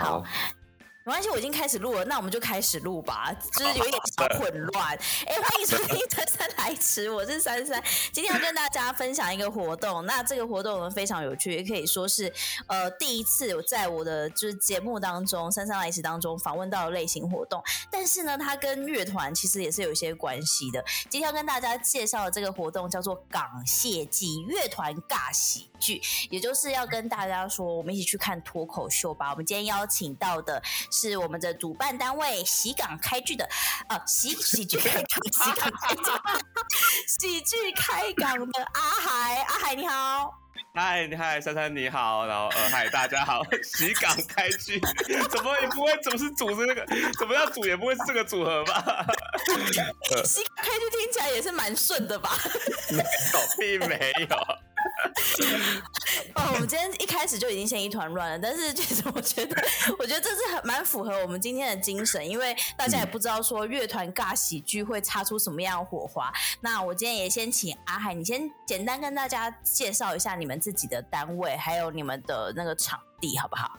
好。没关系，我已经开始录了，那我们就开始录吧，就是有一点小混乱。哎、欸，欢迎收听姗姗来迟，我是珊珊，今天要跟大家分享一个活动。那这个活动呢非常有趣，也可以说是呃第一次在我的就是节目当中姗姗来迟当中访问到的类型活动。但是呢，它跟乐团其实也是有一些关系的。今天要跟大家介绍的这个活动叫做港谢祭乐团尬喜剧，也就是要跟大家说，我们一起去看脱口秀吧。我们今天邀请到的。是我们的主办单位喜港开剧的呃，喜喜剧开港，喜港开 喜剧开港的阿海，阿海你好，嗨，你嗨，珊珊你好，然后呃，嗨，大家好，喜港开剧，怎么也不会总是组织那个，怎么样组也不会是这个组合吧？喜港开剧听起来也是蛮顺的吧？没有，并没有。哦，我们今天一开始就已经先一团乱了，但是其实我觉得，我觉得这是很蛮符合我们今天的精神，因为大家也不知道说乐团尬喜剧会擦出什么样的火花。那我今天也先请阿海，你先简单跟大家介绍一下你们自己的单位，还有你们的那个场地，好不好？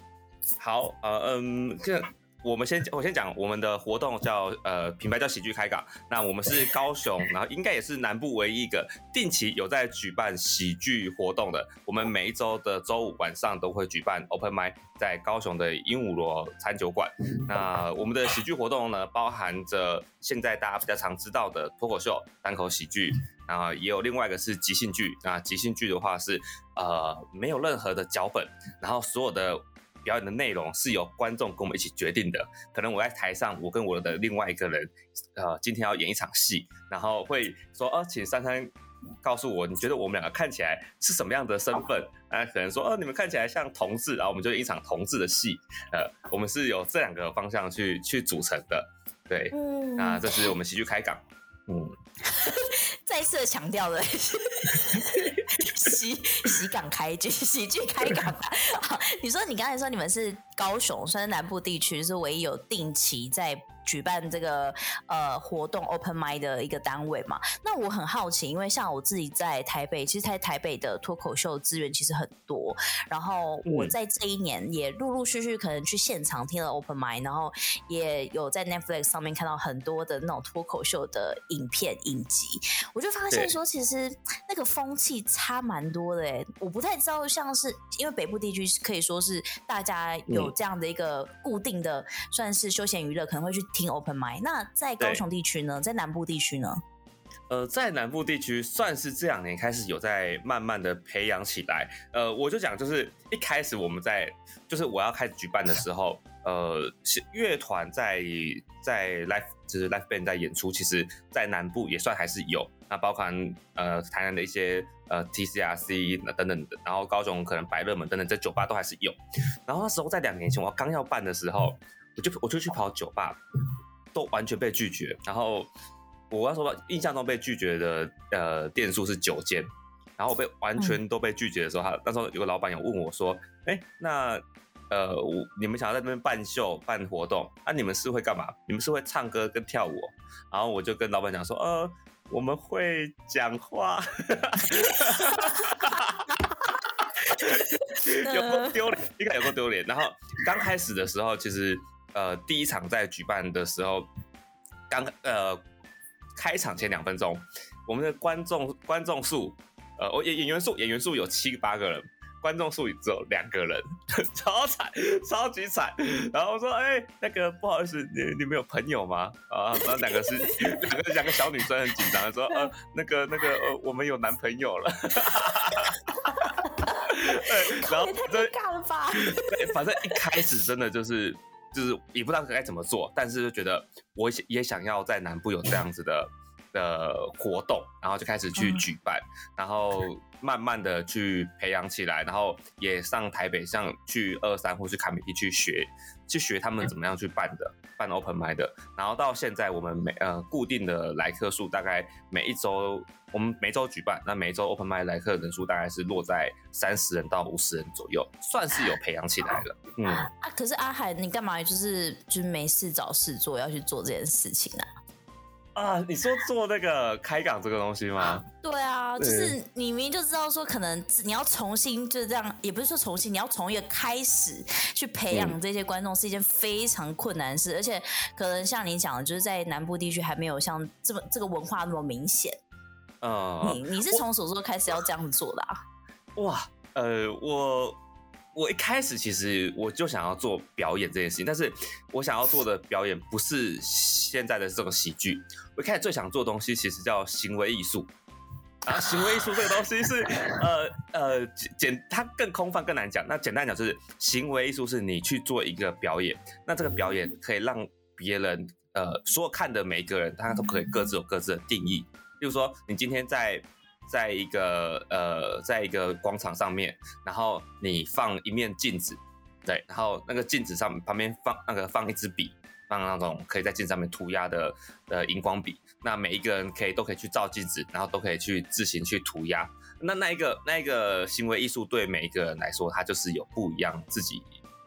好，呃，嗯，这。我们先，我先讲我们的活动叫呃，品牌叫喜剧开港。那我们是高雄，然后应该也是南部唯一一个定期有在举办喜剧活动的。我们每一周的周五晚上都会举办 Open Mic，在高雄的鹦鹉螺餐酒馆。那我们的喜剧活动呢，包含着现在大家比较常知道的脱口秀、单口喜剧，然后也有另外一个是即兴剧。那即兴剧的话是呃，没有任何的脚本，然后所有的。表演的内容是由观众跟我们一起决定的。可能我在台上，我跟我的另外一个人，呃，今天要演一场戏，然后会说，哦，请珊珊告诉我，你觉得我们两个看起来是什么样的身份？啊，可能说，哦，你们看起来像同志，然后我们就演一场同志的戏。呃，我们是有这两个方向去去组成的。对，那这是我们喜剧开港。嗯，再次强调了。喜喜港开剧，喜剧开港啊！好，你说你刚才说你们是高雄，算是南部地区，是唯一有定期在。举办这个呃活动 Open Mic 的一个单位嘛，那我很好奇，因为像我自己在台北，其实在台北的脱口秀资源其实很多，然后我在这一年也陆陆续续可能去现场听了 Open Mic，然后也有在 Netflix 上面看到很多的那种脱口秀的影片影集，我就发现说其实那个风气差蛮多的哎，我不太知道像是因为北部地区可以说是大家有这样的一个固定的算是休闲娱乐，可能会去。听 Open Mic，那在高雄地区呢？在南部地区呢？呃，在南部地区算是这两年开始有在慢慢的培养起来。呃，我就讲，就是一开始我们在，就是我要开始举办的时候，呃，乐团在在 live 就是 live band 在演出，其实，在南部也算还是有。那包含呃台南的一些呃 TCRC 等等的，然后高雄可能百乐门等等在酒吧都还是有。然后那时候在两年前我刚要办的时候。我就我就去跑酒吧，都完全被拒绝。然后我要说，印象中被拒绝的呃店数是九间。然后我被完全都被拒绝的时候，他那时候有个老板有问我说：“哎，那呃我你们想要在那边办秀办活动，那、啊、你们是会干嘛？你们是会唱歌跟跳舞？”然后我就跟老板讲说：“呃，我们会讲话。”有够丢脸，应该有够丢脸。然后刚开始的时候，其实。呃，第一场在举办的时候，刚呃开场前两分钟，我们的观众观众数，呃，我演演员数演员数有七八个人，观众数只有两个人，超惨，超级惨。然后我说，哎、欸，那个不好意思，你你们有朋友吗？啊，然后两个是 两个两个小女生很紧张的说，呃，那个那个呃，我们有男朋友了。对，然后太尴尬了吧？对，反正一开始真的就是。就是也不知道该怎么做，但是就觉得我也想要在南部有这样子的的活动，然后就开始去举办，然后慢慢的去培养起来，然后也上台北，像去二三或去卡米地去学，去学他们怎么样去办的，办 Open Mic 的，然后到现在我们每呃固定的来客数大概每一周。我们每周举办，那每周 Open Mic 来客人数大概是落在三十人到五十人左右，算是有培养起来了。嗯啊，可是阿海，你干嘛就是就是没事找事做，要去做这件事情呢？啊，你说做那个开港这个东西吗？对啊，就是你明明就知道说，可能你要重新就是这样，也不是说重新，你要从一个开始去培养这些观众是一件非常困难的事，嗯、而且可能像你讲的，就是在南部地区还没有像这么这个文化那么明显。嗯，你你是从什么时候开始要这样子做的啊？哇，呃，我。我一开始其实我就想要做表演这件事情，但是我想要做的表演不是现在的这种喜剧。我一开始最想做的东西其实叫行为艺术，啊，行为艺术这个东西是 呃呃简，它更空泛更难讲。那简单讲就是行为艺术是你去做一个表演，那这个表演可以让别人呃所有看的每一个人，他都可以各自有各自的定义。比如说你今天在。在一个呃，在一个广场上面，然后你放一面镜子，对，然后那个镜子上旁边放那个放一支笔，放那种可以在镜子上面涂鸦的呃荧光笔，那每一个人可以都可以去照镜子，然后都可以去自行去涂鸦。那那一个那一个行为艺术对每一个人来说，它就是有不一样自己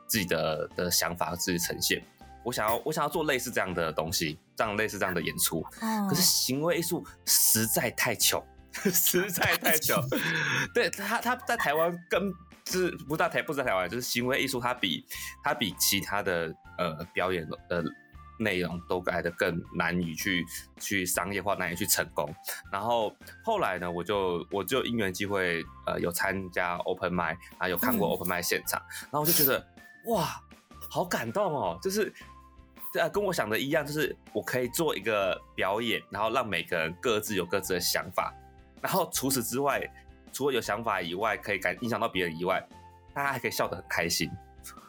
自己的的想法和自己呈现。我想要我想要做类似这样的东西，这样类似这样的演出，可是行为艺术实在太糗。实在太久，对他，他在台湾跟就是不在台，不在台湾，就是行为艺术，它比它比其他的呃表演的内容都来的更难以去去商业化，难以去成功。然后后来呢，我就我就因缘机会呃有参加 Open Mic 啊，有看过 Open Mic 现场，然后我就觉得哇，好感动哦，就是呃跟我想的一样，就是我可以做一个表演，然后让每个人各自有各自的想法。然后除此之外，除了有想法以外，可以感影响到别人以外，大家还可以笑得很开心。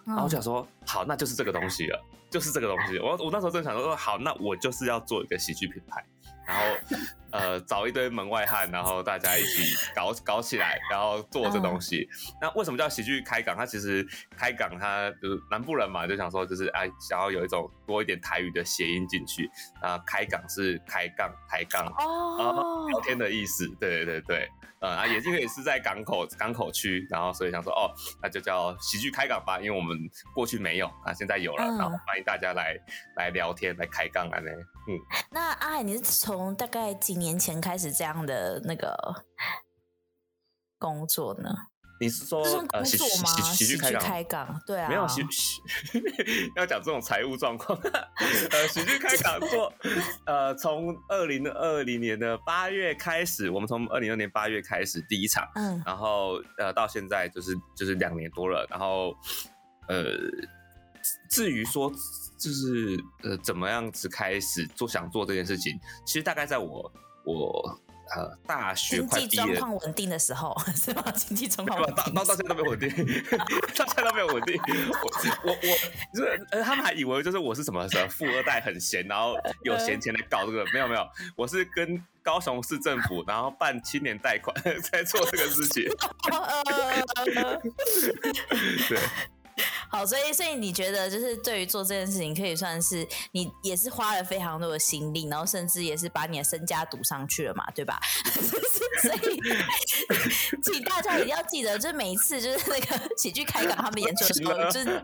然后我想说，好，那就是这个东西了，就是这个东西。我我那时候正想说，好，那我就是要做一个喜剧品牌。然后，呃，找一堆门外汉，然后大家一起搞搞起来，然后做这东西。那为什么叫喜剧开港？它其实开港，它就是南部人嘛，就想说就是哎，想要有一种多一点台语的谐音进去。啊，开港是开杠、抬杠哦，聊天的意思。对对对对。啊，也因为也是在港口港口区，然后所以想说，哦，那就叫喜剧开港吧，因为我们过去没有，啊，现在有了，嗯、然后欢迎大家来来聊天，来开杠啊，呢，嗯。那阿海，你是从大概几年前开始这样的那个工作呢？你是说呃喜剧喜剧开，开港？对啊，没有喜喜 要讲这种财务状况。呃，喜剧开港做呃，从二零二零年的八月开始，我们从二零二年八月开始第一场，嗯，然后呃到现在就是就是两年多了，然后呃至于说就是呃怎么样子开始做想做这件事情，其实大概在我我。呃，大学快经济状况稳定的时候 是吧？经济状况到到到现在都没有稳定，到现在都没有稳定。我我我，就是呃，他们还以为就是我是什么什么富二代，很闲，然后有闲钱来搞这个。没有没有，我是跟高雄市政府，然后办青年贷款 在做这个事情。对。好，所以所以你觉得就是对于做这件事情，可以算是你也是花了非常多的心力，然后甚至也是把你的身家赌上去了嘛，对吧？所以请大家一定要记得，就是每一次就是那个喜剧开港他们演出的时候，就是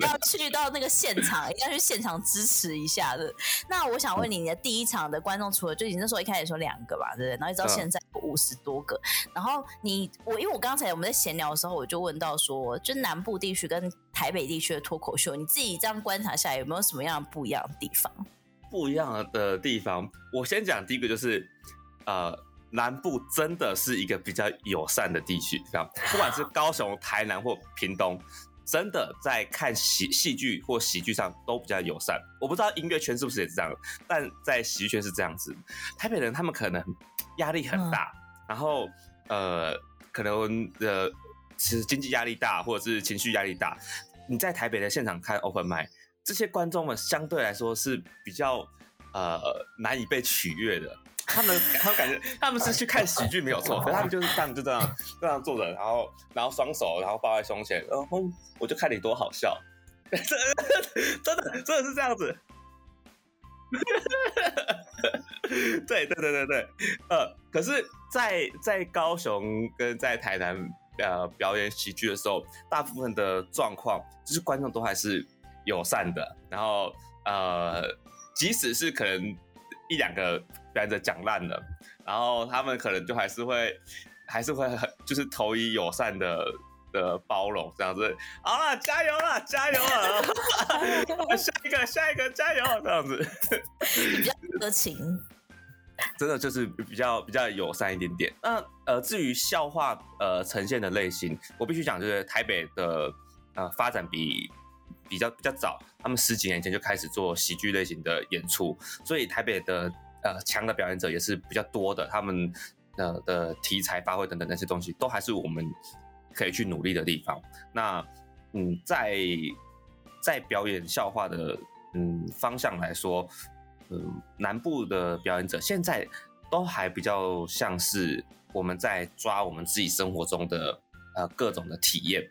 要去到那个现场，一定要去现场支持一下的。那我想问你，你的第一场的观众，除了就你那时候一开始说两个吧，对不对？然后一直到现在五十多个，然后你我因为我刚才我们在闲聊的时候，我就问到说，就南部地区跟台北地区的脱口秀，你自己这样观察下来，有没有什么样不一样的地方？不一样的地方，我先讲第一个，就是呃，南部真的是一个比较友善的地区，这样，不管是高雄、台南或屏东，真的在看喜戏剧或喜剧上都比较友善。我不知道音乐圈是不是也是这样，但在喜剧圈是这样子。台北人他们可能压力很大，嗯、然后呃，可能呃。其实经济压力大，或者是情绪压力大，你在台北的现场看 Open Mic，这些观众们相对来说是比较呃难以被取悦的。他们 他们感觉他们是去看喜剧没有错，可是他们就是他们就这样这样坐着，然后然后双手然后抱在胸前，然后我就看你多好笑，真的真的真的是这样子。对对对对对，呃，可是在，在在高雄跟在台南。呃，表演喜剧的时候，大部分的状况就是观众都还是友善的，然后呃，即使是可能一两个表演者讲烂了，然后他们可能就还是会还是会很就是投以友善的的包容这样子。好了，加油了，加油了，下一个下一个加油这样子，比较热情。真的就是比较比较友善一点点。那呃，至于笑话呃呈现的类型，我必须讲，就是台北的呃发展比比较比较早，他们十几年前就开始做喜剧类型的演出，所以台北的呃强的表演者也是比较多的。他们呃的题材发挥等等那些东西，都还是我们可以去努力的地方。那嗯，在在表演笑话的嗯方向来说。嗯，南部的表演者现在都还比较像是我们在抓我们自己生活中的呃各种的体验，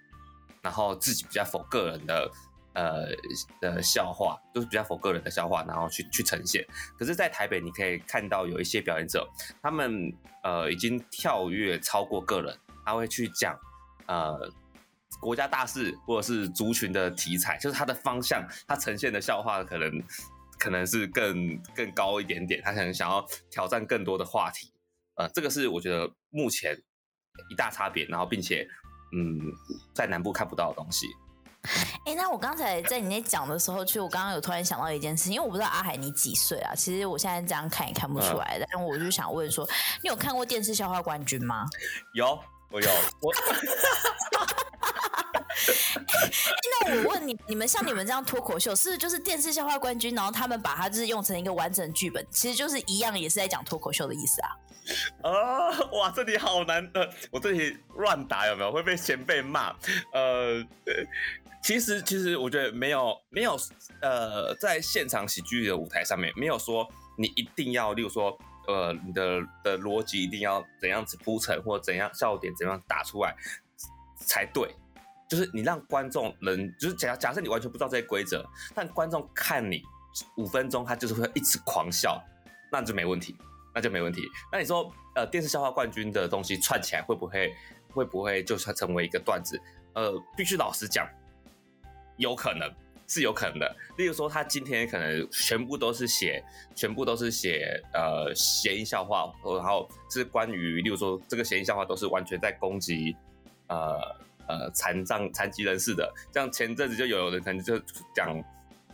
然后自己比较否个人的呃的笑话，都、是比较否个人的笑话，然后去去呈现。可是，在台北你可以看到有一些表演者，他们呃已经跳跃超过个人，他会去讲呃国家大事或者是族群的题材，就是他的方向，他呈现的笑话可能。可能是更更高一点点，他可能想要挑战更多的话题，呃，这个是我觉得目前一大差别，然后并且嗯，在南部看不到的东西。哎、欸，那我刚才在你那讲的时候，其实我刚刚有突然想到一件事情，因为我不知道阿海你几岁啊？其实我现在这样看也看不出来，嗯、但我就想问说，你有看过电视笑话冠军吗？有，我有，我。那我问你，你们像你们这样脱口秀，是不是就是电视笑话冠军？然后他们把它就是用成一个完整剧本，其实就是一样，也是在讲脱口秀的意思啊？啊，哇，这里好难的，我这里乱答有没有会被前辈骂？呃，其实其实我觉得没有没有，呃，在现场喜剧的舞台上面，没有说你一定要，例如说，呃，你的的逻辑一定要怎样子铺陈，或怎样笑点怎样打出来才对。就是你让观众能，就是假假设你完全不知道这些规则，但观众看你五分钟，他就是会一直狂笑，那就没问题，那就没问题。那你说，呃，电视笑话冠军的东西串起来会不会会不会就算成为一个段子？呃，必须老实讲，有可能是有可能的。例如说，他今天可能全部都是写，全部都是写呃谐音笑话，然后是关于，例如说这个谐音笑话都是完全在攻击呃。呃，残障、残疾人士的，像前阵子就有人可能就讲，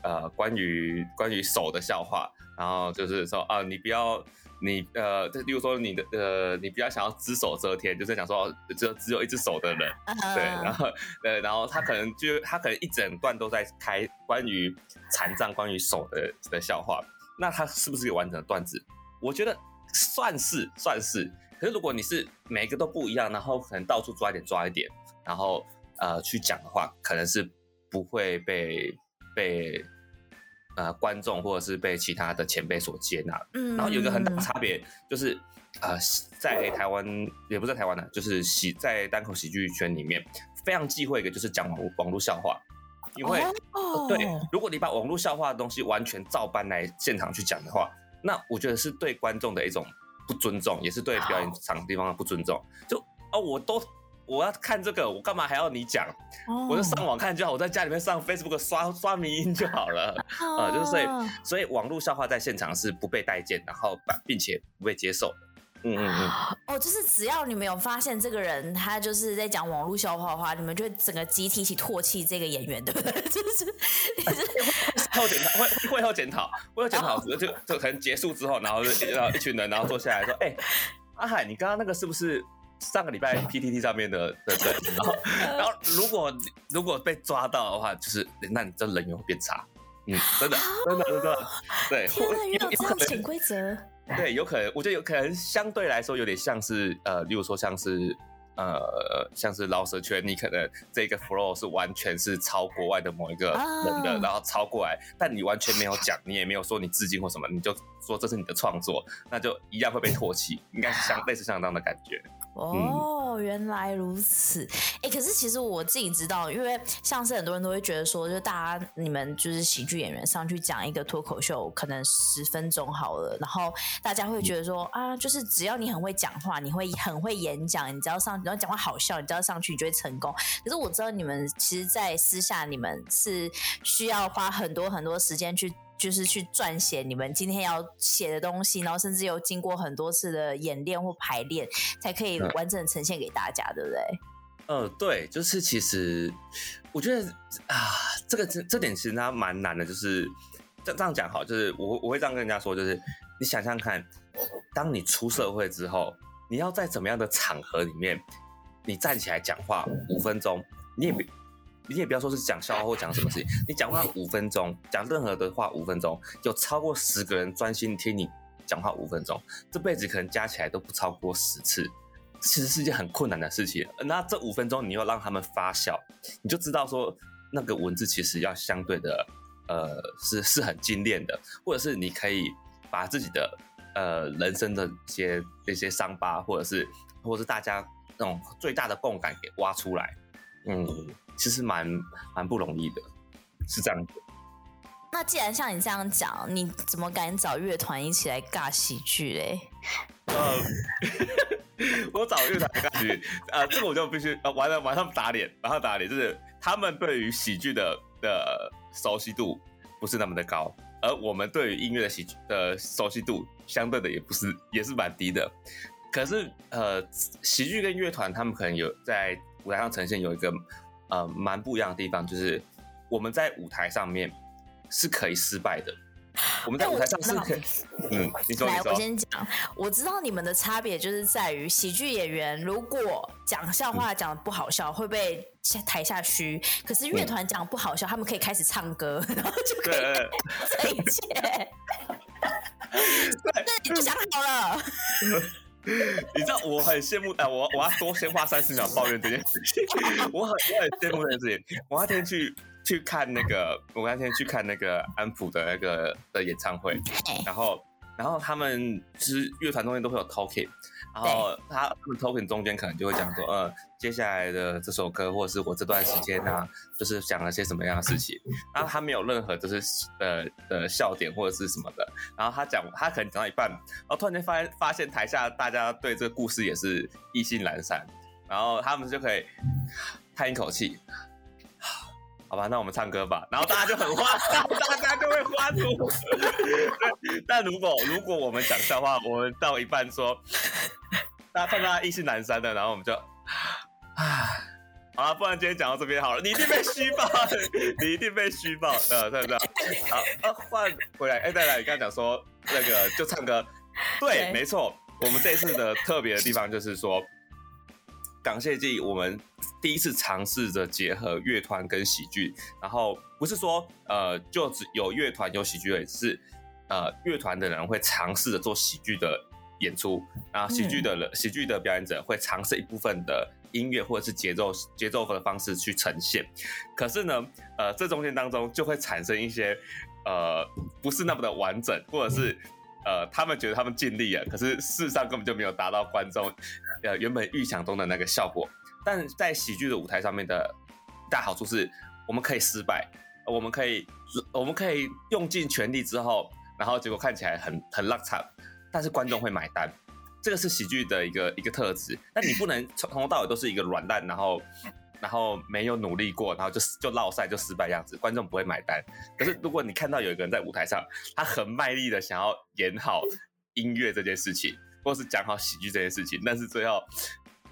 呃，关于关于手的笑话，然后就是说啊，你不要，你呃，就例如说你的呃，你比较想要只手遮天，就是想说只有只有一只手的人，uh. 对，然后呃，然后他可能就他可能一整段都在开关于残障、关于手的的笑话，那他是不是一个完整的段子？我觉得算是算是，可是如果你是每一个都不一样，然后可能到处抓一点抓一点。然后呃去讲的话，可能是不会被被呃观众或者是被其他的前辈所接纳。嗯，然后有一个很大的差别就是呃在台湾也不在台湾呢，就是喜在单口喜剧圈里面非常忌讳一个就是讲网络网络笑话，因为、哦、对，如果你把网络笑话的东西完全照搬来现场去讲的话，那我觉得是对观众的一种不尊重，也是对表演场地方的不尊重。就哦，我都。我要看这个，我干嘛还要你讲？Oh. 我就上网看就好，我在家里面上 Facebook 刷刷迷因就好了。啊、oh. 呃，就是所以，所以网络笑话在现场是不被待见，然后并且不被接受的。嗯嗯嗯。哦，oh, 就是只要你们有发现这个人他就是在讲网络笑话的话，你们就会整个集体一起唾弃这个演员，对不对？就是后检讨会会后检讨会后检讨，就就可能结束之后，然后就然后一群人然后坐下来说：“哎、欸，阿海，你刚刚那个是不是？”上个礼拜 PTT 上面的的对，然后然后如果如果被抓到的话，就是那你这人缘会变差，嗯，真的真的真的，对，天哪，有这样潜规则？对，有可能，我觉得有可能相对来说有点像是呃，例如说像是呃，像是饶舌圈，你可能这个 flow 是完全是抄国外的某一个人的，然后抄过来，但你完全没有讲，你也没有说你致敬或什么，你就说这是你的创作，那就一样会被唾弃，应该是像 类似像这样的感觉。哦，原来如此。哎、欸，可是其实我自己知道，因为像是很多人都会觉得说，就大家你们就是喜剧演员上去讲一个脱口秀，可能十分钟好了，然后大家会觉得说啊，就是只要你很会讲话，你会很会演讲，你只要上，你只要讲话好笑，你只要上去，你就会成功。可是我知道你们其实，在私下你们是需要花很多很多时间去。就是去撰写你们今天要写的东西，然后甚至有经过很多次的演练或排练，才可以完整呈现给大家，嗯、对不对？呃，对，就是其实我觉得啊，这个这这点其实它蛮难的，就是这这样讲好，就是我我会这样跟人家说，就是你想想看，当你出社会之后，你要在怎么样的场合里面，你站起来讲话五分钟，你也别。你也不要说是讲笑话或讲什么事情，你讲话 五分钟，讲任何的话五分钟，有超过十个人专心听你讲话五分钟，这辈子可能加起来都不超过十次，其实是一件很困难的事情。那这五分钟你要让他们发笑，你就知道说那个文字其实要相对的，呃，是是很精炼的，或者是你可以把自己的呃人生的一些那些伤疤，或者是或者是大家那种最大的共感给挖出来，嗯。其实蛮蛮不容易的，是这样子。那既然像你这样讲，你怎么敢找乐团一起来尬喜剧嘞？呃，我找乐团尬喜剧，呃，这个我就必须呃，完了马上打脸，马上打脸，就是他们对于喜剧的的熟悉度不是那么的高，而我们对于音乐的喜剧的熟悉度相对的也不是，也是蛮低的。可是呃，喜剧跟乐团他们可能有在舞台上呈现有一个。呃，蛮不一样的地方就是，我们在舞台上面是可以失败的。我们在舞台上是可以，嗯，你说，来，我先讲，我知道你们的差别就是在于喜剧演员如果讲笑话讲的不好笑，会被台下嘘，可是乐团讲不好笑，他们可以开始唱歌，然后就可以这一切。对，你就想好了。你知道我很羡慕，哎，我我要多先花三十秒抱怨这件事情。我很我很羡慕这件事情。我那天去去看那个，我那天去看那个安普的那个的演唱会，然后然后他们其实乐团中间都会有 talking。然后他们 talking 中间可能就会讲说，呃，接下来的这首歌或者是我这段时间啊，就是讲了些什么样的事情。然后他没有任何就是呃呃笑点或者是什么的。然后他讲，他可能讲到一半，然后突然间发现发现台下大家对这个故事也是意兴阑珊，然后他们就可以叹一口气。好吧，那我们唱歌吧，然后大家就很欢，大家就会欢呼。但如果如果我们讲笑话，我们到一半说，大家看到意兴阑珊的，然后我们就，啊，好了，不然今天讲到这边好了，你一定被虚报，你一定被虚报，呃，对不对？好，啊，换回来，哎、欸，对了，你刚才讲说那个就唱歌，对，对没错，我们这一次的特别的地方就是说。港谢祭，我们第一次尝试着结合乐团跟喜剧，然后不是说呃就只有乐团有喜剧而已，是呃乐团的人会尝试着做喜剧的演出，然后喜剧的人、嗯、喜剧的表演者会尝试一部分的音乐或者是节奏节奏的方式去呈现，可是呢，呃这中间当中就会产生一些呃不是那么的完整，或者是。呃，他们觉得他们尽力了，可是事实上根本就没有达到观众呃原本预想中的那个效果。但在喜剧的舞台上面的大好处是，我们可以失败，我们可以我们可以用尽全力之后，然后结果看起来很很烂惨，但是观众会买单，这个是喜剧的一个一个特质。但你不能从头到尾都是一个软烂，然后。然后没有努力过，然后就就落赛就失败样子，观众不会买单。可是如果你看到有一个人在舞台上，他很卖力的想要演好音乐这件事情，或是讲好喜剧这件事情，但是最后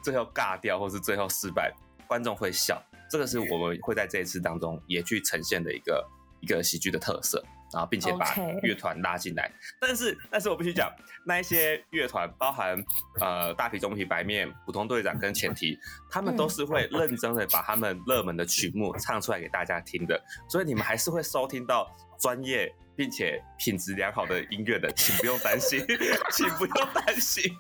最后尬掉，或是最后失败，观众会笑。这个是我们会在这一次当中也去呈现的一个一个喜剧的特色。然后，并且把乐团拉进来.但是，但是我必须讲，那一些乐团，包含呃大皮、中皮、白面、普通队长跟前提，他们都是会认真的把他们热门的曲目唱出来给大家听的，所以你们还是会收听到专业并且品质良好的音乐的，请不用担心，请不用担心。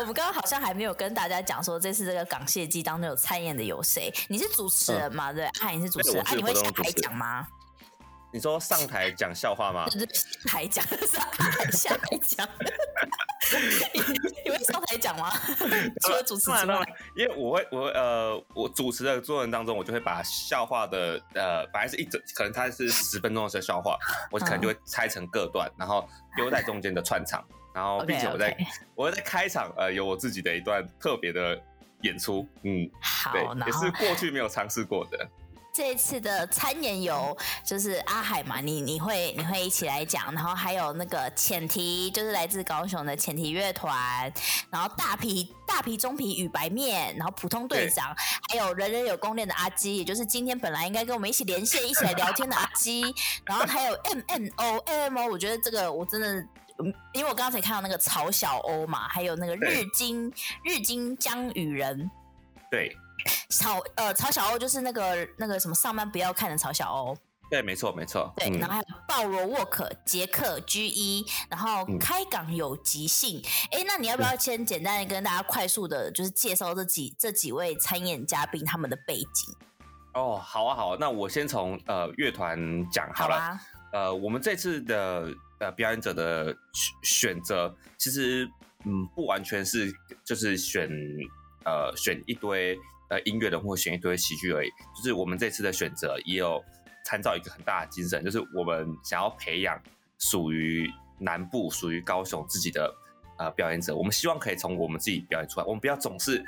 我们刚刚好像还没有跟大家讲说，这次这个港谢季当中有参演的有谁？你是主持人吗？嗯、对，啊，你是主持人，啊，你会下台讲吗？你说上台讲笑话吗？就是台讲，上台下台讲。你你会上台讲吗？除了主持之外，因为我会我呃我主持的过程当中，我就会把笑话的呃本来是一整，可能它是十分钟的笑话，我可能就会拆成各段，然后丢在中间的串场，然后并且我在 okay, okay. 我会在开场呃有我自己的一段特别的演出，嗯，好，对，也是过去没有尝试过的。这一次的参演有就是阿海嘛，你你会你会一起来讲，然后还有那个浅提，就是来自高雄的浅提乐团，然后大皮大皮中皮与白面，然后普通队长，还有人人有攻略的阿基，也就是今天本来应该跟我们一起连线一起来聊天的阿基，然后还有 M N O M O，我觉得这个我真的。因为我刚才看到那个曹小欧嘛，还有那个日金日金江雨人，对，曹呃曹小欧就是那个那个什么上班不要看的曹小欧，对，没错没错，对，嗯、然后还有鲍罗沃克杰克 G 一，然后开港有即兴，哎、嗯，那你要不要先简单的跟大家快速的，就是介绍这几这几位参演嘉宾他们的背景？哦，好啊好啊，那我先从呃乐团讲好了，好啊、呃，我们这次的。呃，表演者的选择其实，嗯，不完全是就是选呃选一堆呃音乐人或选一堆喜剧而已。就是我们这次的选择也有参照一个很大的精神，就是我们想要培养属于南部、属于高雄自己的呃表演者。我们希望可以从我们自己表演出来，我们不要总是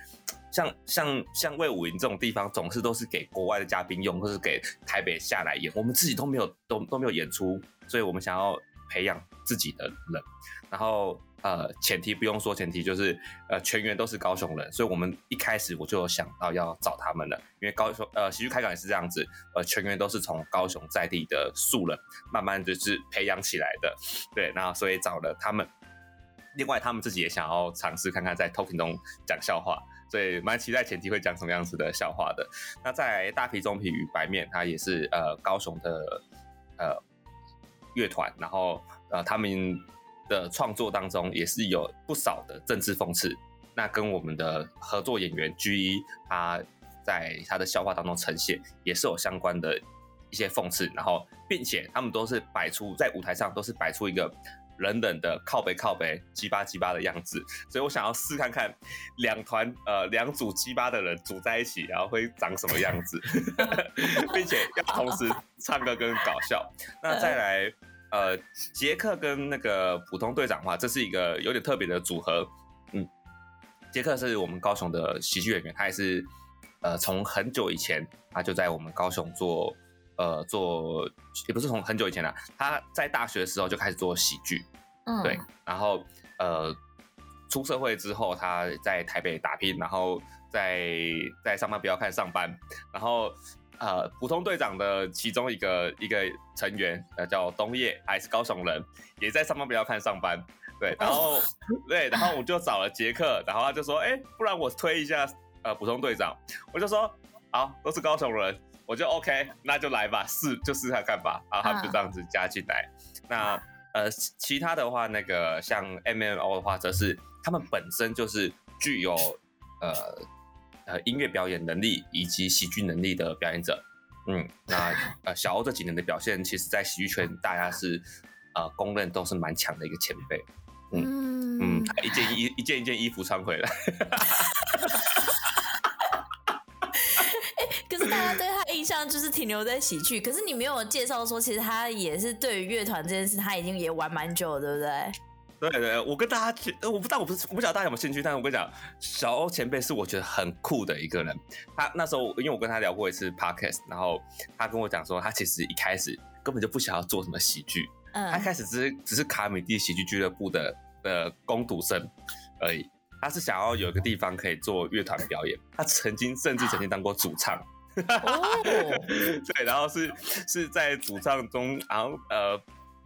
像像像魏武营这种地方，总是都是给国外的嘉宾用，或是给台北下来演，我们自己都没有都都没有演出，所以我们想要。培养自己的人，然后呃，前提不用说，前提就是呃，全员都是高雄人，所以我们一开始我就想到要找他们了，因为高雄呃，喜剧开港也是这样子，呃，全员都是从高雄在地的素人，慢慢就是培养起来的，对，那所以找了他们，另外他们自己也想要尝试看看在 Talking 中讲笑话，所以蛮期待前提会讲什么样子的笑话的。那在大皮中皮与白面，他也是呃高雄的呃。乐团，然后呃，他们的创作当中也是有不少的政治讽刺。那跟我们的合作演员 G 一，他在他的笑话当中呈现，也是有相关的一些讽刺。然后，并且他们都是摆出在舞台上，都是摆出一个冷冷的靠背靠背、鸡巴鸡巴的样子。所以我想要试看看两团呃两组鸡巴的人组在一起，然后会长什么样子，并且要同时唱歌跟搞笑。那再 来。呃，杰克跟那个普通队长的话，这是一个有点特别的组合。嗯，杰克是我们高雄的喜剧演员，他也是呃从很久以前他就在我们高雄做呃做，也不是从很久以前啦，他在大学的时候就开始做喜剧，嗯，对，然后呃出社会之后他在台北打拼，然后在在上班不要看上班，然后。呃，普通队长的其中一个一个成员，呃，叫东叶，还是高雄人，也在上班不要看上班，对，然后、哦、对，然后我就找了杰克，然后他就说，哎，不然我推一下，呃，普通队长，我就说，好，都是高雄人，我就 OK，那就来吧，试就试试看吧，然后他们就这样子加进来。那呃，其他的话，那个像 MMO 的话，则是他们本身就是具有呃。呃，音乐表演能力以及喜剧能力的表演者，嗯，那呃，小欧这几年的表现，其实，在喜剧圈大家是呃公认都是蛮强的一个前辈，嗯嗯，一件衣一件一件衣服穿回来，可是大家对他印象就是停留在喜剧，可是你没有介绍说，其实他也是对于乐团这件事，他已经也玩蛮久了，对不对？对对，我跟大家，我不但我不是我不晓得大家有没有兴趣，但是我跟你讲，小欧前辈是我觉得很酷的一个人。他那时候，因为我跟他聊过一次 podcast，然后他跟我讲说，他其实一开始根本就不想要做什么喜剧，嗯，他开始只是只是卡米蒂喜剧俱乐部的的工读生而已。他是想要有一个地方可以做乐团表演，他曾经甚至曾经当过主唱，哦，对，然后是是在主唱中，然后呃。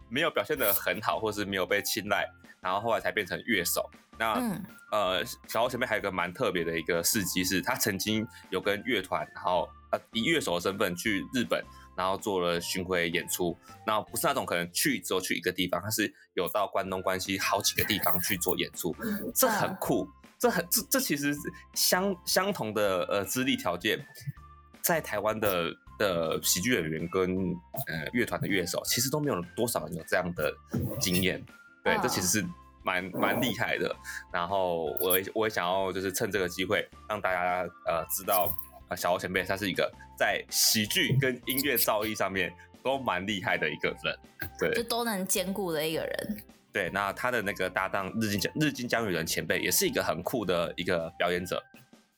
没有表现的很好，或是没有被青睐，然后后来才变成乐手。那、嗯、呃，小欧前面还有一个蛮特别的一个事迹，是他曾经有跟乐团，然后呃以乐手的身份去日本，然后做了巡回演出。然后不是那种可能去只有去一个地方，他是有到关东、关西好几个地方去做演出，这很酷。这很这这其实是相相同的呃资历条件，在台湾的。的喜剧演员跟呃乐团的乐手，其实都没有多少人有这样的经验，对，这其实是蛮蛮厉害的。然后我也我也想要就是趁这个机会让大家呃知道，呃小欧前辈他是一个在喜剧跟音乐造诣上面都蛮厉害的一个人，对，就都能兼顾的一个人。对，那他的那个搭档日金江日金江雨人前辈也是一个很酷的一个表演者。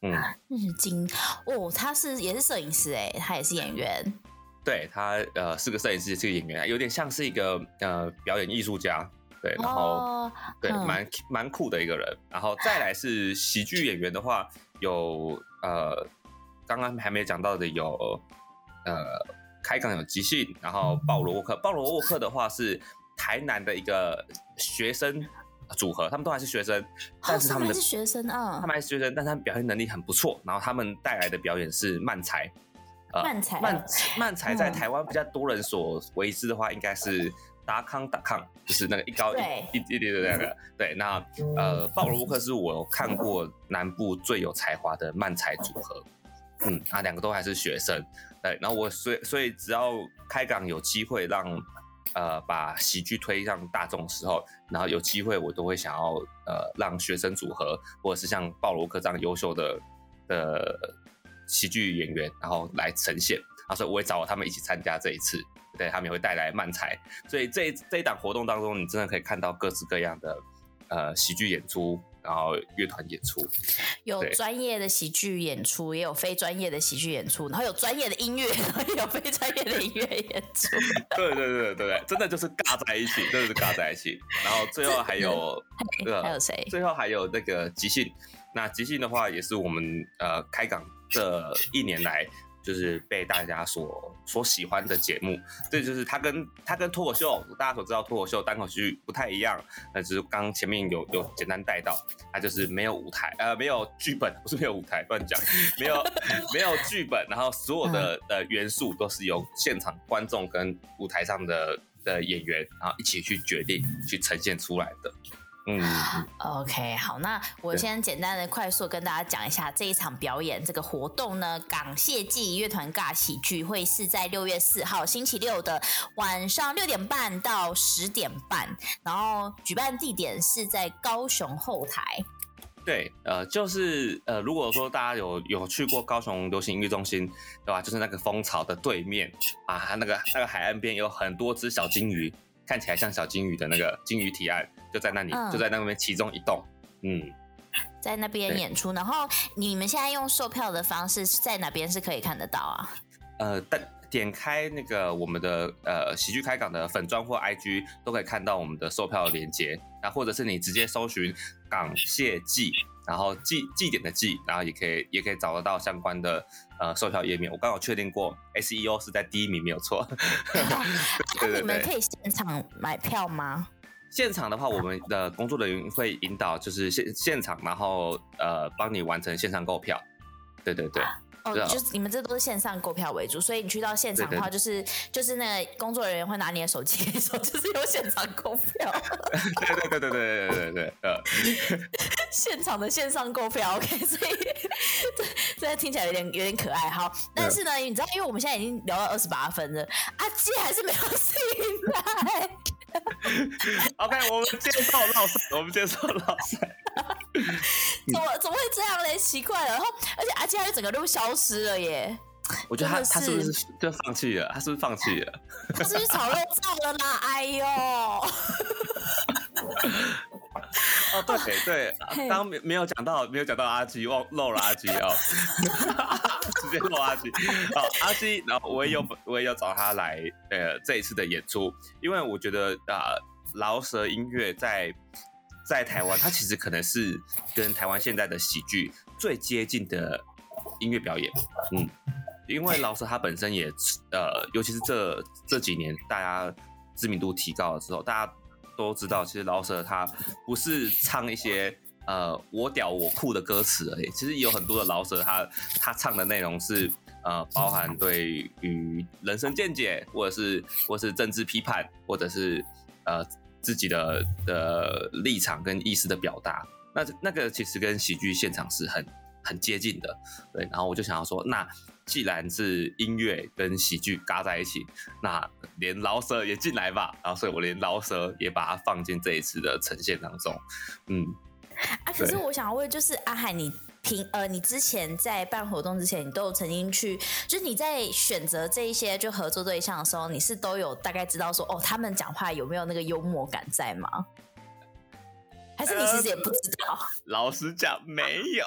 嗯，日金哦，他是也是摄影师哎，他也是演员。对他呃是个摄影师，是个演员，有点像是一个呃表演艺术家。对，然后、哦、对，蛮蛮酷的一个人。然后再来是喜剧演员的话，有呃刚刚还没讲到的有呃开港有即兴，然后鲍罗沃克，鲍罗沃克的话是台南的一个学生组合，他们都还是学生，但是他们的、哦、是学生啊，他们还是学生，但是他们表现能力很不错。然后他们带来的表演是慢才。呃，慢才，慢慢才在台湾比较多人所为之的话，应该是达康达康，就是那个一高一一一点的那个。对，那呃，鲍罗沃克是我看过南部最有才华的漫才组合。嗯，啊，两个都还是学生。对，然后我所以所以只要开港有机会让呃把喜剧推向大众时候，然后有机会我都会想要呃让学生组合或者是像鲍罗克这样优秀的的。喜剧演员，然后来呈现，然后所以我会找他们一起参加这一次，对，他们也会带来漫才，所以这这一档活动当中，你真的可以看到各式各样的呃喜剧演出，然后乐团演出，有专业的喜剧演出，也有非专业的喜剧演出，然后有专业的音乐，然后也有非专业的音乐演出，对对对对对，真的就是尬在一起，真的是尬在一起，然后最后还有这个还有谁？最后还有那个即兴，那即兴的话也是我们呃开港。这一年来，就是被大家所所喜欢的节目，这就是它跟它跟脱口秀，大家所知道脱口秀单口喜剧不太一样。那就是刚前面有有简单带到，它就是没有舞台，呃，没有剧本，不是没有舞台，乱讲，没有 没有剧本，然后所有的呃元素都是由现场观众跟舞台上的的演员，然后一起去决定去呈现出来的。嗯，OK，好，那我先简单的、快速跟大家讲一下这一场表演这个活动呢。港谢记乐团尬喜剧会是在六月四号星期六的晚上六点半到十点半，然后举办地点是在高雄后台。对，呃，就是呃，如果说大家有有去过高雄流行音乐中心，对吧？就是那个蜂巢的对面啊，那个那个海岸边有很多只小金鱼。看起来像小金鱼的那个金鱼提案，就在那里，嗯、就在那边其中一栋，嗯，在那边演出。然后你们现在用售票的方式，在哪边是可以看得到啊？呃，但点开那个我们的呃喜剧开港的粉专或 IG，都可以看到我们的售票链接。那或者是你直接搜寻港蟹记，然后祭祭典的祭，然后也可以也可以找得到相关的。呃，售票页面我刚好确定过，SEO 是在第一名，没有错。那你们可以现场买票吗？现场的话，我们的工作人员会引导，就是现现场，然后呃，帮你完成线上购票。对对对。哦，就是你们这都是线上购票为主，所以你去到现场的话，就是就是那个工作人员会拿你的手机，说就是有现场购票。对对对对对对对对呃，现场的线上购票，OK，所以这这听起来有点有点可爱。好，但是呢，你知道，因为我们现在已经聊到二十八分了，阿基还是没有醒来。OK，我们接受老师，我们接受老师。怎么怎么会这样嘞？奇怪了，然后而且阿基还整个都消失了耶！我觉得他他是不是就放弃了？他是不是放弃了？他是不是炒肉燥了啦？哎呦！哦，对对，刚刚没没有讲到，没有讲到阿基，忘漏了阿基哦，直接漏阿基。好，阿基，然后我也有我也有找他来呃这一次的演出，因为我觉得啊，饶、呃、舌音乐在。在台湾，它其实可能是跟台湾现在的喜剧最接近的音乐表演，嗯，因为饶舌它本身也，呃，尤其是这这几年大家知名度提高了之后，大家都知道，其实饶舌他不是唱一些呃我屌我酷的歌词而已，其实有很多的饶舌，他他唱的内容是呃包含对于人生见解，或者是或者是政治批判，或者是呃。自己的的立场跟意识的表达，那那个其实跟喜剧现场是很很接近的，对。然后我就想要说，那既然是音乐跟喜剧嘎在一起，那连饶舌也进来吧。然后，所以我连饶舌也把它放进这一次的呈现当中。嗯，啊，可是我想要问，就是阿海你。平呃，你之前在办活动之前，你都有曾经去，就是你在选择这一些就合作对象的时候，你是都有大概知道说，哦，他们讲话有没有那个幽默感在吗？还是你其实也不知道？呃、老实讲，没有。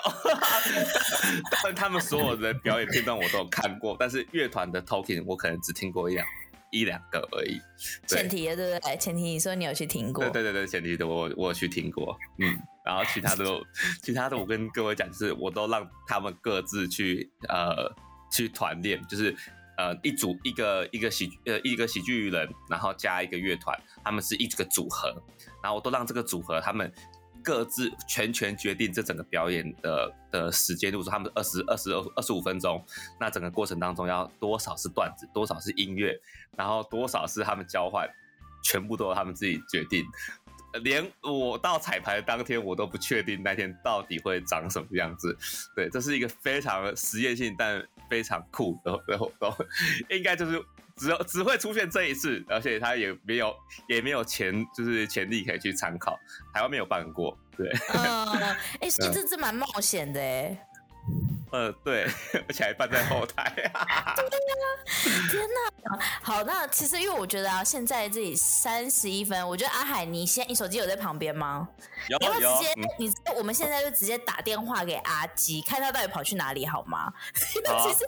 但他们所有的表演片段我都有看过，但是乐团的 talking 我可能只听过一两一两个而已。前提的对不对？前提你说你有去听过？对对对对，前提的我我有去听过。嗯，然后其他的 其他的我跟各位讲，就是我都让他们各自去呃去团练，就是呃一组一个一个喜呃一个喜剧人，然后加一个乐团，他们是一个组合。然后我都让这个组合他们各自全权决定这整个表演的的时间，如果说他们二十二十二十五分钟，那整个过程当中要多少是段子，多少是音乐，然后多少是他们交换，全部都由他们自己决定。连我到彩排的当天，我都不确定那天到底会长什么样子。对，这是一个非常实验性但非常酷然后然后然后，应该就是。只只会出现这一次，而且他也没有也没有潜，就是潜力可以去参考，台湾没有办过，对。嗯，哎、欸，这这蛮冒险的哎。呃，对，而且还办在后台。对啊，天哪！好，那其实因为我觉得啊，现在这里三十一分，我觉得阿海，你现在你手机有在旁边吗？有，要不要直接，有。你我们现在就直接打电话给阿基，看他到底跑去哪里好吗？好啊、其实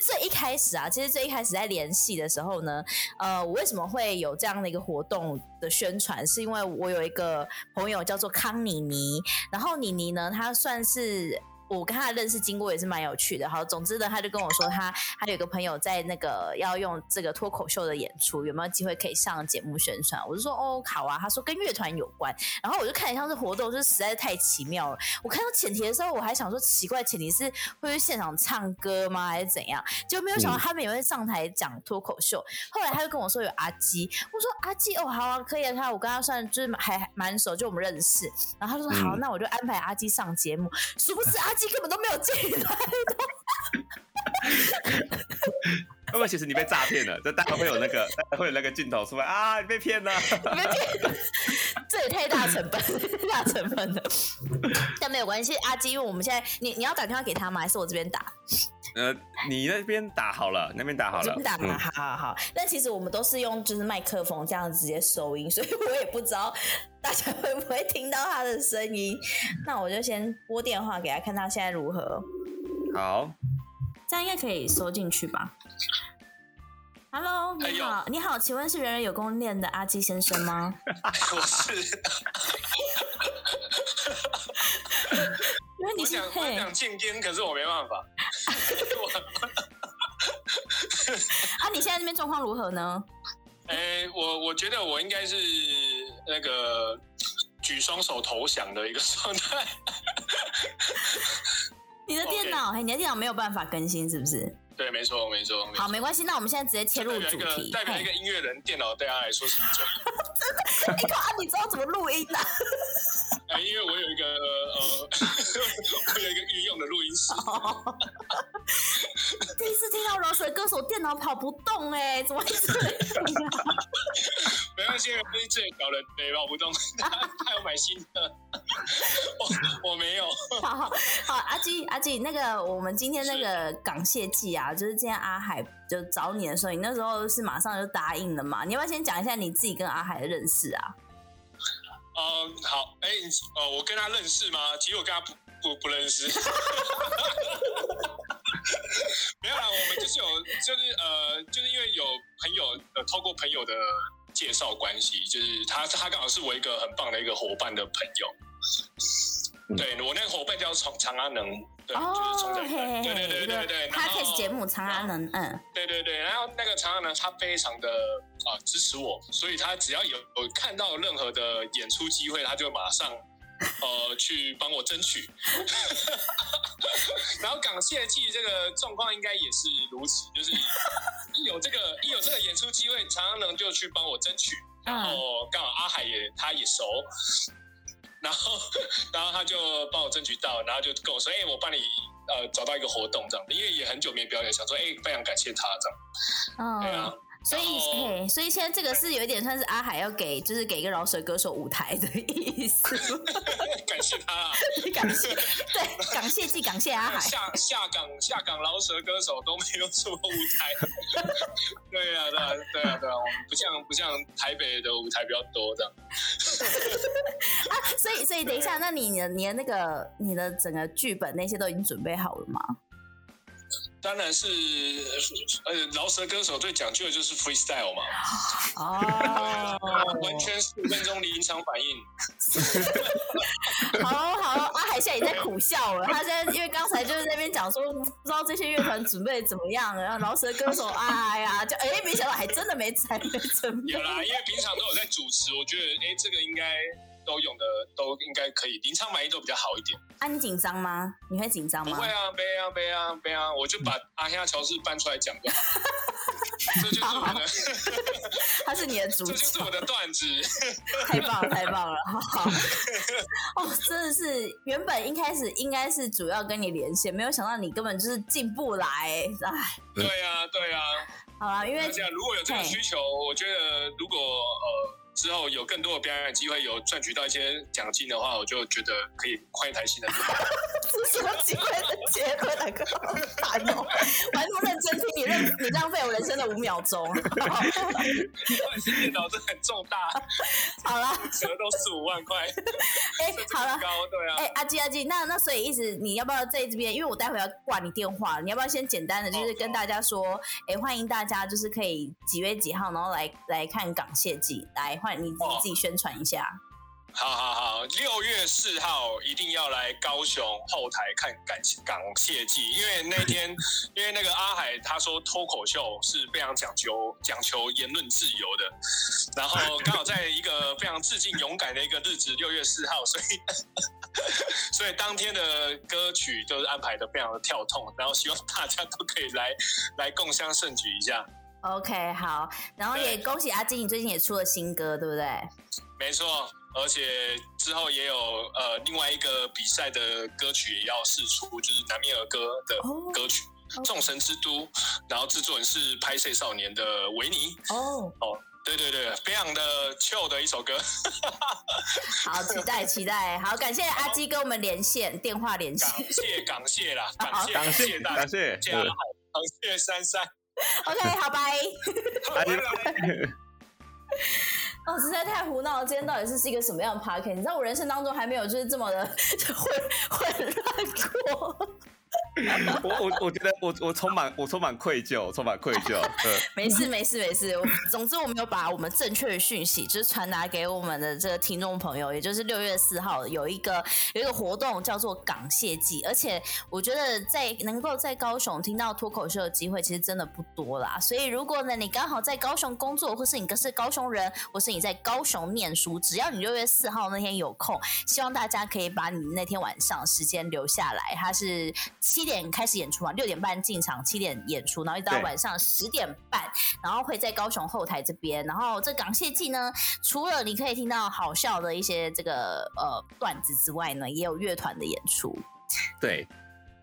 最一开始啊，其实最一开始在联系的时候呢，呃，我为什么会有这样的一个活动的宣传？是因为我有一个朋友叫做康妮妮，然后妮妮呢，她算是。我跟他的认识经过也是蛮有趣的，好，总之呢，他就跟我说他他有一个朋友在那个要用这个脱口秀的演出，有没有机会可以上节目宣传？我就说哦，好啊。他说跟乐团有关，然后我就看一下这活动，就是实在是太奇妙了。我看到前提的时候，我还想说奇怪，前提是会去现场唱歌吗，还是怎样？就没有想到他们也会上台讲脱口秀。后来他就跟我说有阿基，我说阿基哦，好啊，可以啊。他我跟他算就是还蛮熟，就我们认识。然后他就说好，那我就安排阿基上节目。殊不知阿。根本都没有进来，会不会其实你被诈骗了？这大家会有那个 会有那个镜头出来啊！你被骗了，你被骗，这也太大成本，太 大成本了。但没有关系，阿基，因为我们现在你你要打电话给他吗？还是我这边打？呃，你那边打好了，那边打好了，这边打嘛，好好好。但其实我们都是用就是麦克风这样直接收音，所以我也不知道 大家会不会听到他的声音。那我就先拨电话给他，看他现在如何。好，这样应该可以收进去吧？Hello，你好，你好，请问是人人有功练的阿基先生吗？我是。因为你想我想进天，可是我没办法。啊，你现在这边状况如何呢？哎、欸，我我觉得我应该是那个举双手投降的一个状态。你的电脑，哎 Okay.，你的电脑没有办法更新，是不是？对，没错，没错。好，没关系，那我们现在直接切入主题。代表一个音乐人，电脑对他来说是最重要。真的？你看啊，你知道怎么录音的？哎，因为我有一个呃，我有一个御用的录音室。第一次听到饶舌歌手电脑跑不动，哎，怎么回事？没关系，我是最小的，对，跑不动，他他要买新的。我我没有。好好好，阿基阿基，那个我们今天那个感谢祭啊，就是今天阿海就找你的时候，你那时候是马上就答应了嘛？你要不要先讲一下你自己跟阿海的认识啊？嗯、好，哎、欸，呃，我跟他认识吗？其实我跟他不不不认识。没有啦，我们就是有，就是呃，就是因为有朋友呃，透过朋友的介绍关系，就是他他刚好是我一个很棒的一个伙伴的朋友。对，我那个伙伴叫长长阿能，对，就是从对对对对对，他开始节目长安能，嗯，对对对，然后那个长安能他非常的啊支持我，所以他只要有有看到任何的演出机会，他就马上呃去帮我争取。然后港谢祭这个状况应该也是如此，就是一有这个 一有这个演出机会，长阿能就去帮我争取，然后刚好阿海也他也熟。然后，然后他就帮我争取到，然后就跟我说：“哎、欸，我帮你呃找到一个活动这样，因为也很久没表演，想说哎、欸，非常感谢他这样。”嗯，对啊。所以，嘿，所以现在这个是有一点算是阿海要给，就是给一个饶舌歌手舞台的意思。感谢他、啊，感谢，对，感谢即，感谢阿海。下下岗下岗饶舌歌手都没有什么舞台。对啊，对啊，对啊，对啊，我们不像不像台北的舞台比较多这样。啊，所以所以等一下，那你的你的那个你的整个剧本那些都已经准备好了吗？当然是，呃，饶舌歌手最讲究的就是 freestyle 嘛。哦，完全十五分钟临场反应。好好，阿海现在已经在苦笑了。他现在因为刚才就是在那边讲说，不知道这些乐团准备怎么样，然后饶舌歌手 哎呀，就哎，没想到还真的没才没准备。有啦，因为平常都有在主持，我觉得哎，这个应该。都用的都应该可以，临场反应都比较好一点。啊，你紧张吗？你会紧张吗？不会啊，没啊，没啊，没啊，我就把阿黑亚乔治搬出来讲就好。这就是我的，他是你的主角，这就是我的段子。太棒了，太棒了！好，哦，真的是，原本一开始应该是主要跟你连线，没有想到你根本就是进不来，哎。对啊，对啊。好啊，因为这样如果有这个需求，我觉得如果呃。之后有更多的表演机会，有赚取到一些奖金的话，我就觉得可以换一台新的。是什么机会的结合？哪个好烦哦！我还那么认真听你，认你浪费我人生的五秒钟。换 新电脑这很重大。好了，折都四五万块。哎、欸，好了，对啊。哎、欸，阿基阿基，那那所以意思你要不要在这边？因为我待会要挂你电话，你要不要先简单的，就是跟大家说，哎、欸，欢迎大家，就是可以几月几号，然后来来看港谢祭，来。你自己自己宣传一下。好好好，六月四号一定要来高雄后台看感感谢祭，因为那天 因为那个阿海他说脱口秀是非常讲究讲求言论自由的，然后刚好在一个非常致敬勇敢的一个日子，六月四号，所以 所以当天的歌曲就是安排的非常的跳痛，然后希望大家都可以来来共襄盛举一下。OK，好，然后也恭喜阿金，你最近也出了新歌，对不对？没错，而且之后也有呃另外一个比赛的歌曲也要试出，就是南面儿歌的歌曲《众、oh. 神之都》，然后制作人是拍摄少年的维尼。哦哦，对对对，非常的 chill 的一首歌。好，期待期待，好，感谢阿基跟我们连线，电话连线。感谢感谢啦，感谢感谢感谢，感谢珊珊。OK，好拜。拜拜。哦，实在太胡闹了！今天到底是是一个什么样的 party？你知道我人生当中还没有就是这么的混混乱过。我我我觉得我我充满我充满愧疚，充满愧疚。没事没事没事，总之我们有把我们正确的讯息，就是传达给我们的这个听众朋友，也就是六月四号有一个有一个活动叫做港谢祭，而且我觉得在能够在高雄听到脱口秀的机会，其实真的不多啦。所以如果呢你刚好在高雄工作，或是你是高雄人，或是你在高雄念书，只要你六月四号那天有空，希望大家可以把你那天晚上时间留下来。它是七点开始演出嘛，六点半进场，七点演出，然后一直到晚上十点半，然后会在高雄后台这边。然后这港谢祭呢，除了你可以听到好笑的一些这个呃段子之外呢，也有乐团的演出。对，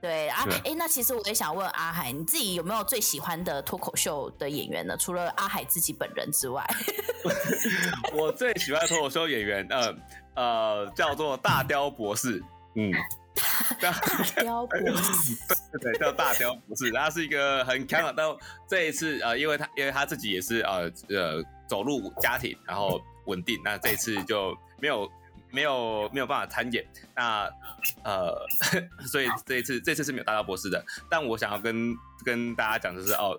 对啊，哎，那其实我也想问阿海，你自己有没有最喜欢的脱口秀的演员呢？除了阿海自己本人之外，我最喜欢脱口秀演员，呃呃，叫做大雕博士，嗯。大雕博士，对对，叫大雕博士，他是一个很强的。但这一次，呃，因为他因为他自己也是呃呃走入家庭，然后稳定，那这一次就没有没有没有办法参演。那呃，所以这一次这一次是没有大雕博士的。但我想要跟跟大家讲的是，哦，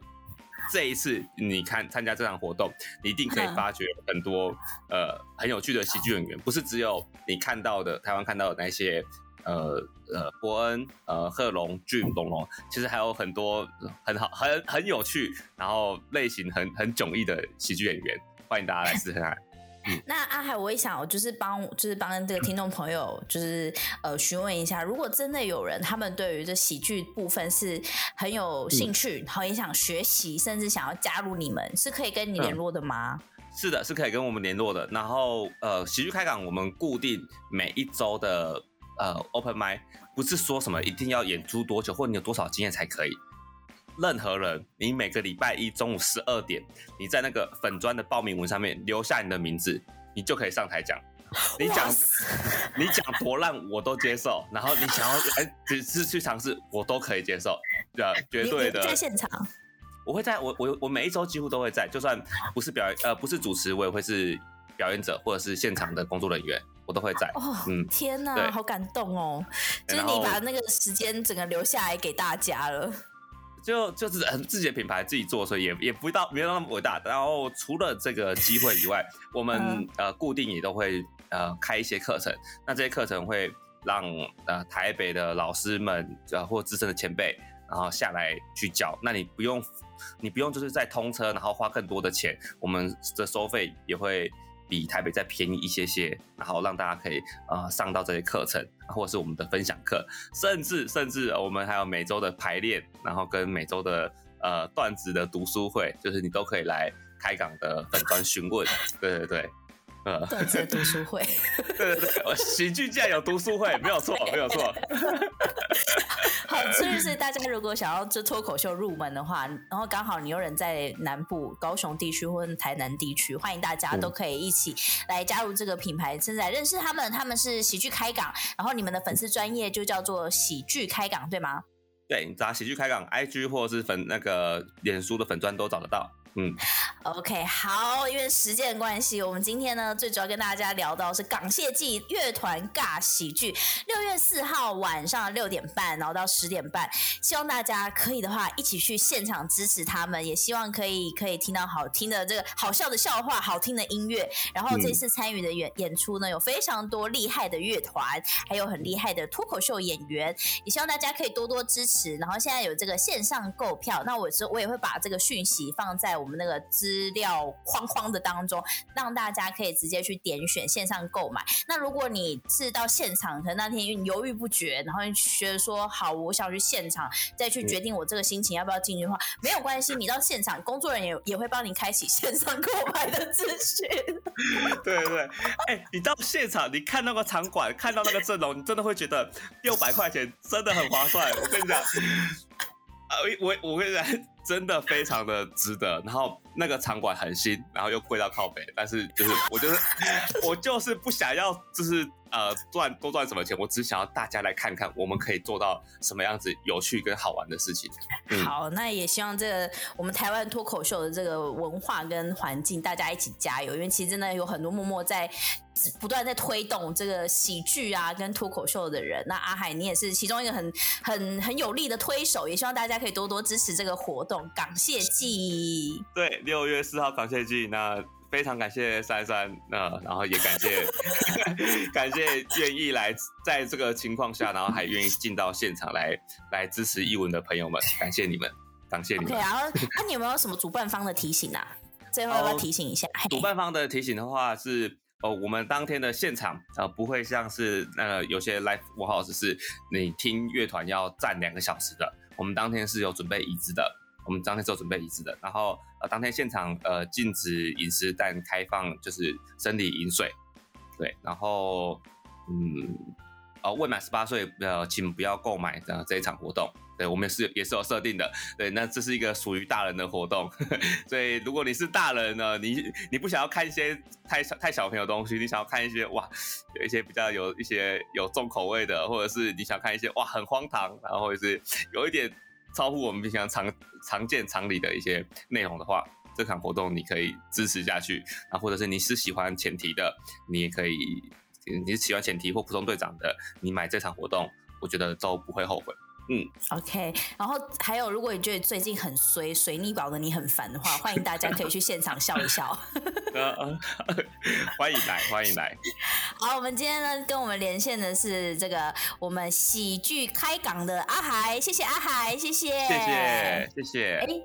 这一次你看参加这场活动，你一定可以发掘很多呃很有趣的喜剧演员，不是只有你看到的台湾看到的那些。呃呃，伯恩、呃贺龙、俊龙龙，其实还有很多很好、很很有趣，然后类型很很迥异的喜剧演员，欢迎大家来试试看。嗯、那阿海，我也想，就是帮，就是帮这个听众朋友，就是呃询问一下，如果真的有人，他们对于这喜剧部分是很有兴趣，然后也想学习，甚至想要加入你们，是可以跟你联络的吗？嗯、是的，是可以跟我们联络的。然后呃，喜剧开港，我们固定每一周的。呃，open mic 不是说什么一定要演出多久，或你有多少经验才可以。任何人，你每个礼拜一中午十二点，你在那个粉砖的报名文上面留下你的名字，你就可以上台讲。你讲，你讲多烂我都接受。然后你想要哎，只是去尝试，我都可以接受。对啊，绝对的。在现场，我会在我我我每一周几乎都会在，就算不是表演呃不是主持，我也会是表演者或者是现场的工作人员，我都会在。哦，嗯，天哪，好感动哦！就是你把那个时间整个留下来给大家了。就就是自己的品牌自己做，所以也也不到没有那么伟大。然后除了这个机会以外，我们、嗯、呃固定也都会呃开一些课程。那这些课程会让呃台北的老师们呃或资深的前辈，然后下来去教。那你不用你不用就是在通车，然后花更多的钱，我们的收费也会。比台北再便宜一些些，然后让大家可以呃上到这些课程，或者是我们的分享课，甚至甚至我们还有每周的排练，然后跟每周的呃段子的读书会，就是你都可以来开港的粉专询问，对对对。呃，段子读书会，对对对，喜剧竟然有读书会，没有错，没有错。好，所以是 大家如果想要这脱口秀入门的话，然后刚好你有人在南部高雄地区或者台南地区，欢迎大家都可以一起来加入这个品牌，现在认识他们，他们是喜剧开港，然后你们的粉丝专业就叫做喜剧开港，对吗？对，你找喜剧开港 IG 或者是粉那个脸书的粉钻都找得到。嗯，OK，好，因为时间关系，我们今天呢最主要跟大家聊到是港谢记乐团尬喜剧，六月四号晚上六点半，然后到十点半，希望大家可以的话一起去现场支持他们，也希望可以可以听到好听的这个好笑的笑话，好听的音乐。然后这次参与的演演出呢，有非常多厉害的乐团，还有很厉害的脱口秀演员，也希望大家可以多多支持。然后现在有这个线上购票，那我我也会把这个讯息放在。我们那个资料框框的当中，让大家可以直接去点选线上购买。那如果你是到现场，可能那天你犹豫不决，然后你觉得说好，我想去现场再去决定我这个心情要不要进去的话，没有关系，你到现场，工作人员也也会帮你开启线上购买的资讯。对对对，哎、欸，你到现场，你看那个场馆，看到那个阵容，你真的会觉得六百块钱真的很划算。我跟你讲，啊，我我跟你讲。真的非常的值得，然后那个场馆很新，然后又贵到靠北，但是就是我就是 我就是不想要就是呃赚多赚什么钱，我只想要大家来看看我们可以做到什么样子有趣跟好玩的事情。嗯、好，那也希望这个我们台湾脱口秀的这个文化跟环境，大家一起加油，因为其实真的有很多默默在。不断在推动这个喜剧啊，跟脱口秀的人，那阿海你也是其中一个很很很有力的推手，也希望大家可以多多支持这个活动。港谢祭，对，六月四号港谢祭，那非常感谢珊珊，那然后也感谢 感谢愿意来在这个情况下，然后还愿意进到现场来来支持艺文的朋友们，感谢你们，感谢你们。对啊，那你有没有什么主办方的提醒啊？最后要不要提醒一下？哦、主办方的提醒的话是。哦，我们当天的现场呃不会像是那个有些 live house 是你听乐团要站两个小时的，我们当天是有准备椅子的，我们当天是有准备椅子的，然后呃当天现场呃禁止饮食但开放就是生理饮水，对，然后嗯呃未满十八岁呃请不要购买的这一场活动。对，我们也是也是有设定的。对，那这是一个属于大人的活动，所以如果你是大人呢，你你不想要看一些太小太小朋友的东西，你想要看一些哇，有一些比较有一些有重口味的，或者是你想看一些哇很荒唐，然后或者是有一点超乎我们平常常常见常理的一些内容的话，这场活动你可以支持下去。啊，或者是你是喜欢前提的，你也可以，你是喜欢前提或普通队长的，你买这场活动，我觉得都不会后悔。嗯，OK，然后还有，如果你觉得最近很衰，水逆搞得你很烦的话，欢迎大家可以去现场笑一笑。欢迎来，欢迎来。好，我们今天呢，跟我们连线的是这个我们喜剧开港的阿海，谢谢阿海，谢谢，谢谢，谢谢。